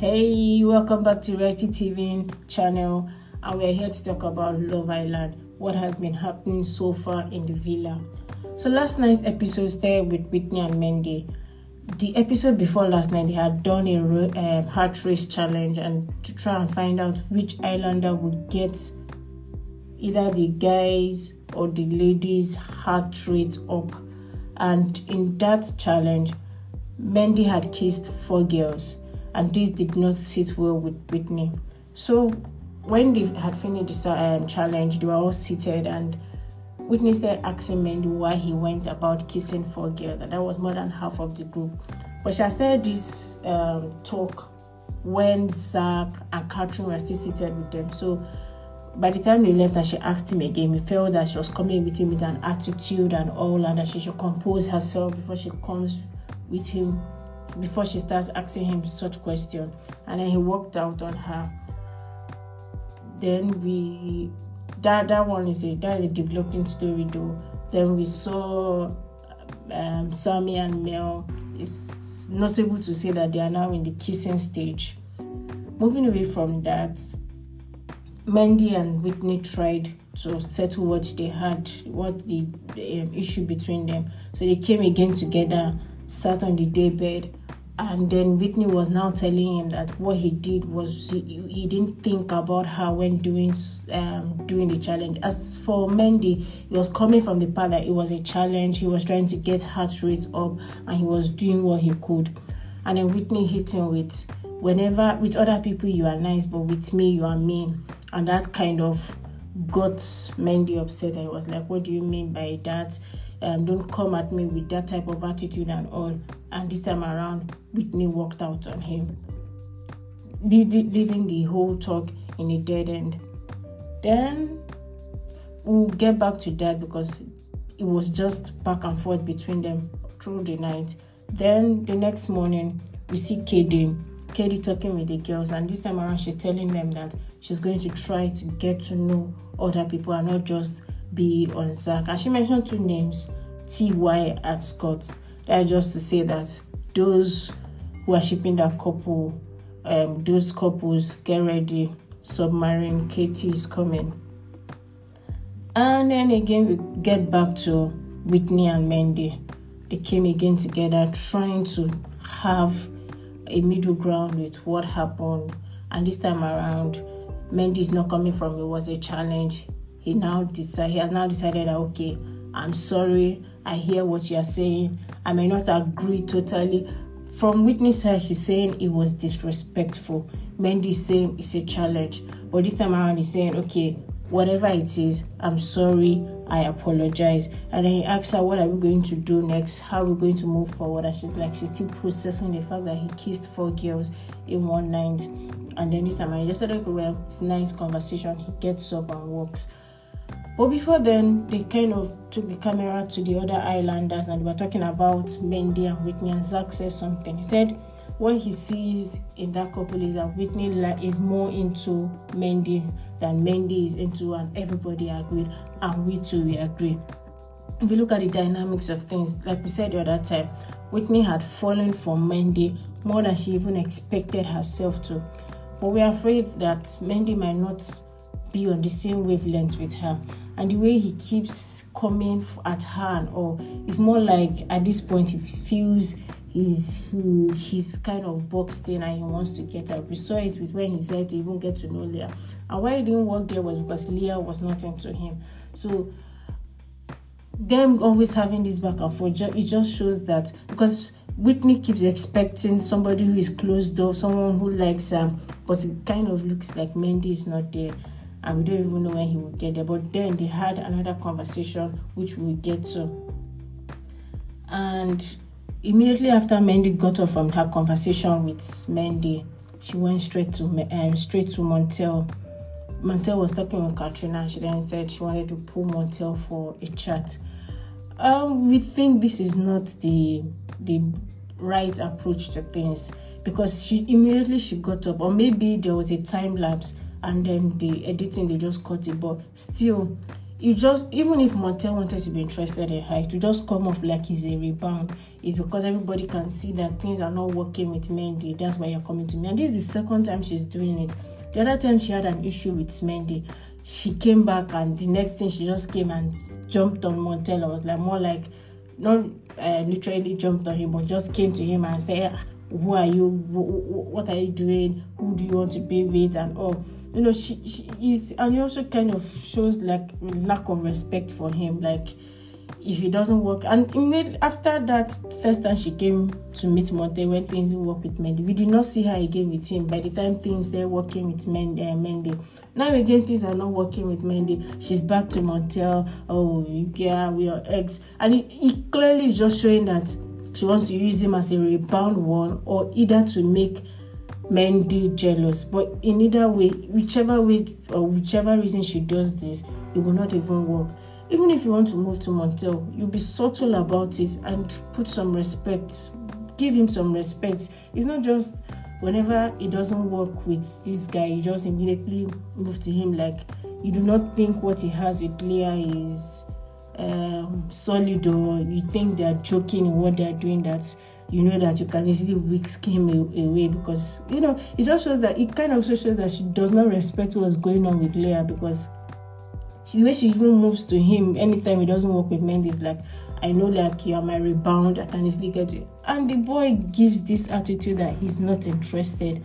Hey, welcome back to Reality TV channel, and we're here to talk about Love Island. What has been happening so far in the villa? So last night's episode started with Whitney and Mehdi. The episode before last night, they had done a um, heart race challenge and to try and find out which islander would get either the guys or the ladies' heart rate up. And in that challenge, Mehdi had kissed four girls and this did not sit well with Whitney. So when they had finished the um, challenge, they were all seated, and Whitney started asking Mehdi why he went about kissing four girls, and that was more than half of the group. But she had started this um, talk when Zach and Catherine were still seated with them. So by the time they left and she asked him again, he felt that she was coming with him with an attitude and all, and that she should compose herself before she comes with him before she starts asking him such question. And then he walked out on her. Then we that that one is a that is a developing story though. Then we saw um, Sammy and Mel. It's notable to say that they are now in the kissing stage. Moving away from that Mehdi and Whitney tried to settle what they had, what the um, issue between them. So they came again together, sat on the daybed, and then Whitney was now telling him that what he did was he, he didn't think about her when doing um, doing the challenge. As for Mehdi, he was coming from the part that it was a challenge. He was trying to get heart rate up, and he was doing what he could. And then Whitney hit him with, "Whenever with other people you are nice, but with me you are mean," and that kind of got Mehdi upset. I was like, "What do you mean by that?" Um, don't come at me with that type of attitude and all. And this time around, Whitney walked out on him, leaving the whole talk in a dead end. Then we'll get back to that because it was just back and forth between them through the night. Then the next morning, we see Kady, Kady talking with the girls, and this time around, she's telling them that she's going to try to get to know other people and not just be on Zach. And she mentioned two names, Ty and Scott. That is just to say that those who are shipping that couple, um, those couples, get ready. Submarine Kady is coming. And then again, we get back to Whitney and Mehdi. They came again together, trying to have a middle ground with what happened. And this time around, Mehdi is not coming from it was a challenge he now decide he has now decided that okay, I'm sorry, I hear what you are saying. I may not agree totally. From Whitney's side, she's saying it was disrespectful. Mehdi saying it's a challenge. But this time around, he's saying, okay, whatever it is, I'm sorry, I apologize. And then he asks her, what are we going to do next? How are we going to move forward? And she's like, she's still processing the fact that he kissed four girls in one night. And then this time I just said, okay, well, it's nice conversation. He gets up and walks. But before then, they kind of took the camera to the other islanders and were talking about Mehdi and Whitney. And Zach said something. He said, what he sees in that couple is that Whitney is more into Mehdi than Mehdi is into, and everybody agreed, and we too we agree. If you look at the dynamics of things, like we said the other time, Whitney had fallen for Mehdi more than she even expected herself to. But we're afraid that Mehdi might not be on the same wavelength with her. And the way he keeps coming at her, and or it's more like at this point he feels he's he he's kind of boxed in and he wants to get out. We saw it with when he tried to even get to know Leah. And why he didn't work there was because Leah was not into him. So them always having this back and forth, it just shows that because Whitney keeps expecting somebody who is closed off, someone who likes her, but it kind of looks like Mehdi is not there and we don't even know when he will get there. But then they had another conversation, which we'll get to. And immediately after Mehdi got off from her conversation with Mehdi, she went straight to um, straight to Montel. Montel was talking with Katrina. She then said she wanted to pull Montel for a chat. Um, we think this is not the the right approach to things because she immediately she got up, or maybe there was a time lapse and then the editing they just cut it but still you just even if Montel wanted to be interested in her, to just come off like he's a rebound is because everybody can see that things are not working with Mendy. That's why you're coming to me. And this is the second time she's doing it. The other time she had an issue with Mendy, she came back and the next thing she just came and jumped on Montel. I was like more like not uh, literally jumped on him, but just came to him and said, ah, "Who are you? What are you doing? Who do you want to be with?" and all. You know, she, she is, and he also kind of shows like lack of respect for him, like if it doesn't work. And after that first time she came to meet Monte when things didn't work with Mendy, we did not see her again with him. By the time things they're working with Mendy, uh, Mendy. Now again things are not working with Mendy. She's back to Montel. Oh yeah, we are ex. And it, it clearly just showing that she wants to use him as a rebound one or either to make Mehdi jealous. But in either way, whichever way or whichever reason she does this, it will not even work even if you want to move to Montel, you'll be subtle about it and put some respect. Give him some respect. It's not just whenever it doesn't work with this guy, you just immediately move to him. Like you do not think what he has with Leah is um, solid, or you think they're joking in what they're doing. That you know that you can easily whisk him away because you know it just shows that it kind of shows that she does not respect what's going on with Leah because the way she even moves to him anytime he doesn't work with Mehdi is like, I know like you are my rebound, I can easily get you. And the boy gives this attitude that he's not interested.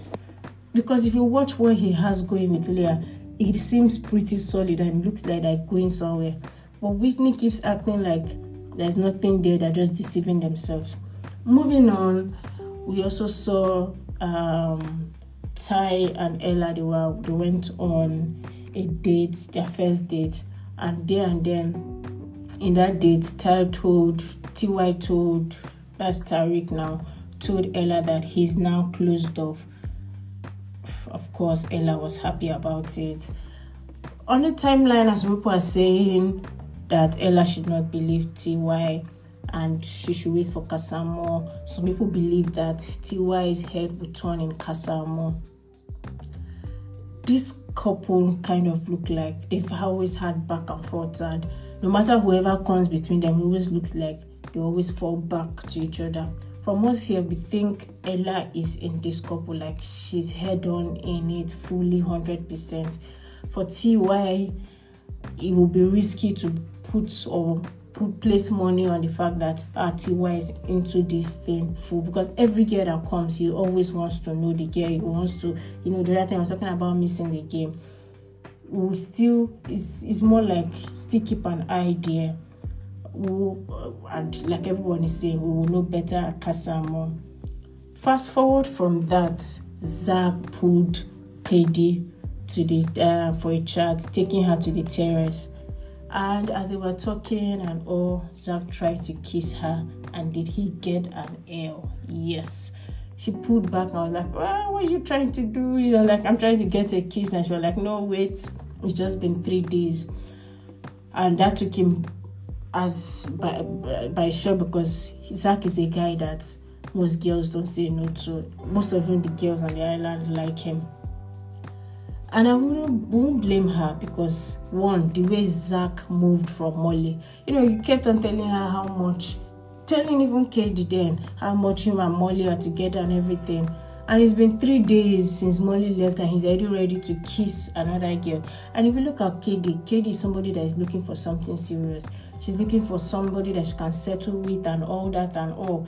Because if you watch what he has going with Leah, it seems pretty solid and looks like they're going somewhere. But Whitney keeps acting like there's nothing there, they're just deceiving themselves. Moving on, we also saw um, Ty and Ella, they, were, they went on a date, their first date, and there and then in that date, Ty told Ty told that's Tyrique now told Ella that he's now closed off. Of course, Ella was happy about it. On the timeline, as people are saying that Ella should not believe Ty and she should wait for Casa Amor. Some people believe that Ty's head will turn in Casa Amor. This couple kind of look like they've always had back and forth and no matter whoever comes between them it always looks like they always fall back to each other from us here we think ella is in this couple like she's head on in it fully 100% for ty it will be risky to put or put place money on the fact that ah, RTY is into this thing full because every girl that comes, he always wants to know the girl. He wants to, you know, the other thing I was talking about missing the game. We still, it's, it's more like still keep an there. we and like everyone is saying, we will know better at Casa Amor. Fast forward from that, Zach pulled Kady to the uh, for a chat, taking her to the terrace and as they were talking and all, Zach tried to kiss her. And did he get an L? Yes. She pulled back and I was like, well, what are you trying to do? You know, like, I'm trying to get a kiss. And she was like, no, wait, it's just been three days. And that took him as by, by sure because Zach is a guy that most girls don't say no to. Most of them, the girls on the island like him. And I wouldn't, wouldn't blame her because one, the way Zach moved from Molly, you know, you kept on telling her how much, telling even Kady then how much him and Molly are together and everything. And it's been three days since Molly left, and he's already ready to kiss another girl. And if you look at Kady, Kady is somebody that is looking for something serious. She's looking for somebody that she can settle with and all that and all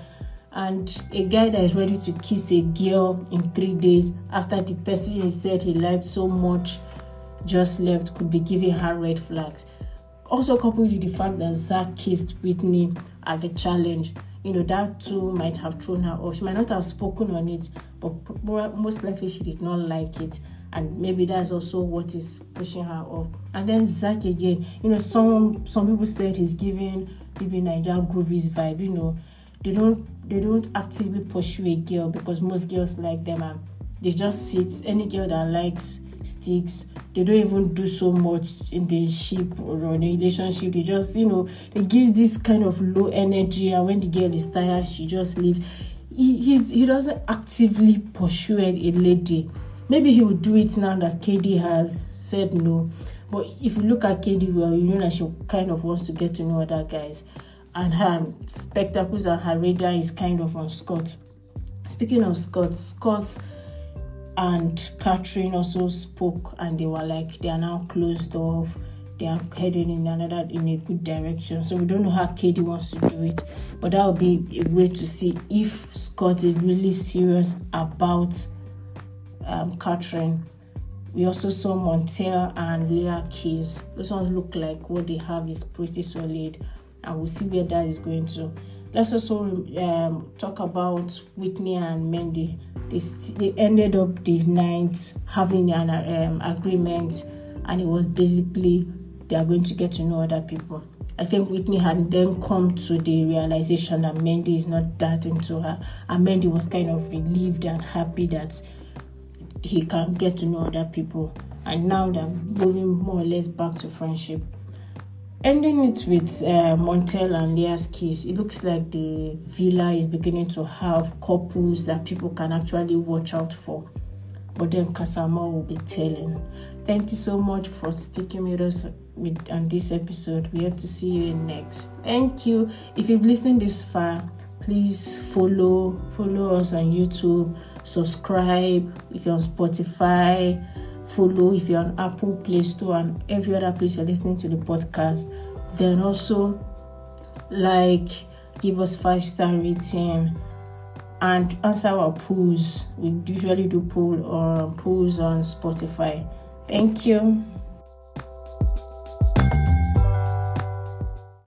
and a guy that is ready to kiss a girl in three days after the person he said he liked so much just left could be giving her red flags. Also, coupled with the fact that Zach kissed Whitney at the challenge, you know, that too might have thrown her off. She might not have spoken on it, but most likely she did not like it. And maybe that's also what is pushing her off. And then Zach again, you know, some some people said he's giving maybe Niger Groovy's vibe, you know, they don't they don't actively pursue a girl because most girls like them and they just sit. Any girl that likes sticks they don't even do so much in the ship or in the relationship. They just you know they give this kind of low energy and when the girl is tired she just leaves he, he's, he doesn't actively pursue a lady. Maybe he will do it now that Kady has said no. But if you look at Kady well, you know that she kind of wants to get to know other guys. And her spectacles and her radar is kind of on Scott. Speaking of Scott, Scott and Catherine also spoke and they were like they are now closed off they are heading in another in a good direction. So we don't know how Kady wants to do it, but that would be a way to see if Scott is really serious about um, Catherine. We also saw Montel and Leah Keys. Those ones look like what they have is pretty solid, and we'll see where that is going to. Let's also um, talk about Whitney and Mehdi. They, st- they ended up the night having an um, agreement, and it was basically they are going to get to know other people. I think Whitney had then come to the realization that Mehdi is not that into her, and Mehdi was kind of relieved and happy that he can get to know other people. And now they're moving more or less back to friendship. Ending it with uh, Montel and Leah's kiss, it looks like the villa is beginning to have couples that people can actually watch out for. But then Casa Amor will be telling. Thank you so much for sticking with us with on this episode. We hope to see you in next. Thank you. If you've listened this far, please follow follow us on YouTube, subscribe if you're on Spotify, follow if you're on Apple Play Store and every other place you're listening to the podcast. Then also like, give us five star rating and answer our polls. We usually do poll or polls on Spotify. Thank you.